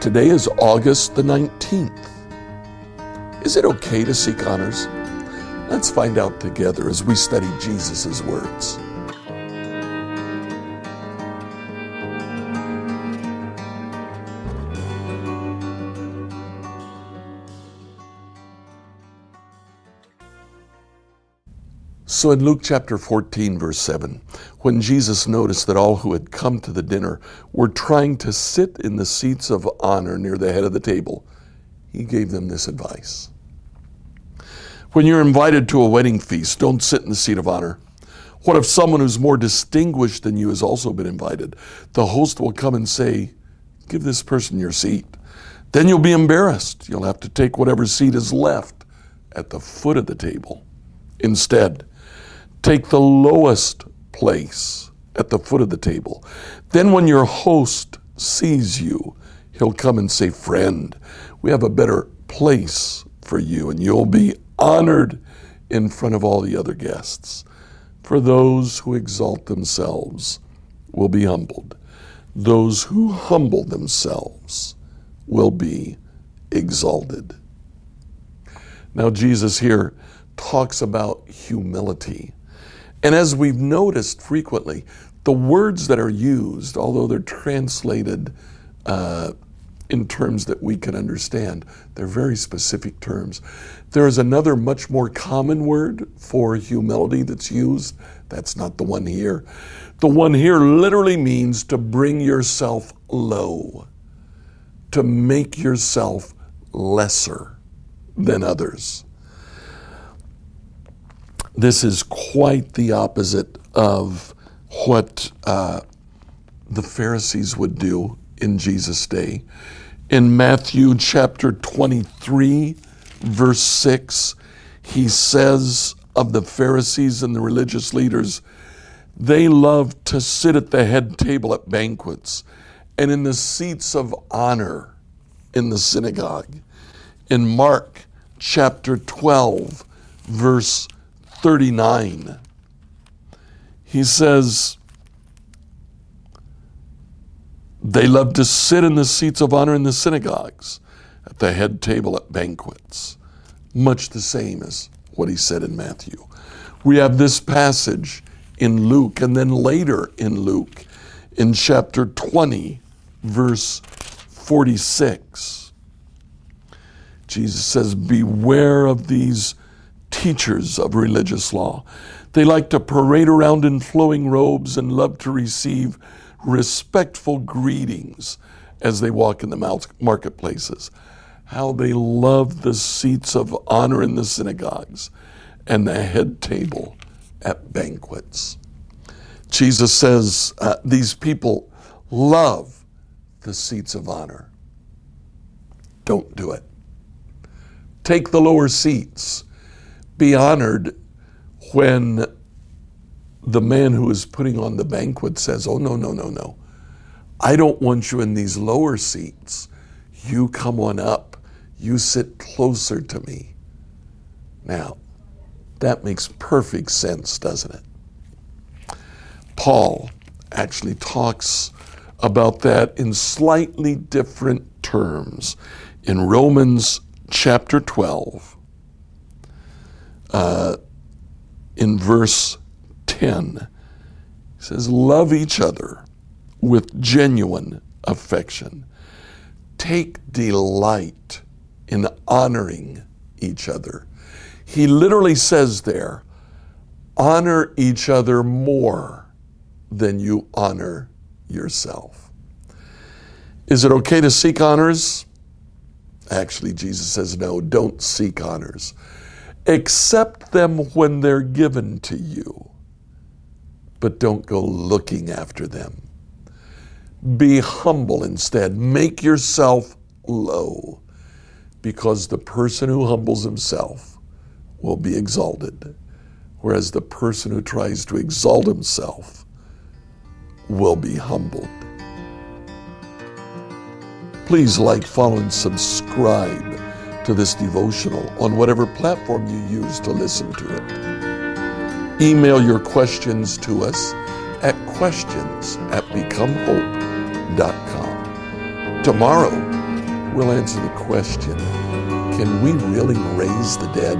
Today is August the 19th. Is it okay to seek honors? Let's find out together as we study Jesus' words. So in Luke chapter 14, verse 7, when Jesus noticed that all who had come to the dinner were trying to sit in the seats of honor near the head of the table, he gave them this advice. When you're invited to a wedding feast, don't sit in the seat of honor. What if someone who's more distinguished than you has also been invited? The host will come and say, Give this person your seat. Then you'll be embarrassed. You'll have to take whatever seat is left at the foot of the table. Instead, Take the lowest place at the foot of the table. Then, when your host sees you, he'll come and say, Friend, we have a better place for you, and you'll be honored in front of all the other guests. For those who exalt themselves will be humbled, those who humble themselves will be exalted. Now, Jesus here talks about humility. And as we've noticed frequently, the words that are used, although they're translated uh, in terms that we can understand, they're very specific terms. There is another much more common word for humility that's used. That's not the one here. The one here literally means to bring yourself low, to make yourself lesser than others. This is quite the opposite of what uh, the Pharisees would do in Jesus' day. In Matthew chapter 23, verse 6, he says of the Pharisees and the religious leaders, they love to sit at the head table at banquets and in the seats of honor in the synagogue. In Mark chapter 12, verse 39, he says, They love to sit in the seats of honor in the synagogues, at the head table at banquets. Much the same as what he said in Matthew. We have this passage in Luke, and then later in Luke, in chapter 20, verse 46. Jesus says, Beware of these teachers of religious law. They like to parade around in flowing robes and love to receive respectful greetings as they walk in the marketplaces. How they love the seats of honor in the synagogues and the head table at banquets. Jesus says uh, these people love the seats of honor. Don't do it. Take the lower seats be honored when the man who is putting on the banquet says, Oh, no, no, no, no. I don't want you in these lower seats. You come on up. You sit closer to me. Now, that makes perfect sense, doesn't it? Paul actually talks about that in slightly different terms in Romans chapter 12 uh, in verse 10. He says, Love each other with genuine affection. Take delight in honoring each other. He literally says there, honor each other more than you honor yourself. Is it okay to seek honors? Actually, Jesus says, no, don't seek honors. Accept them when they're given to you, but don't go looking after them. Be humble instead. Make yourself low, because the person who humbles himself will be exalted, whereas the person who tries to exalt himself will be humbled. Please like, follow, and subscribe to this devotional on whatever platform you use to listen to it. Email your questions to us at questions at becomehope.com. Tomorrow, we'll answer the question can we really raise the dead?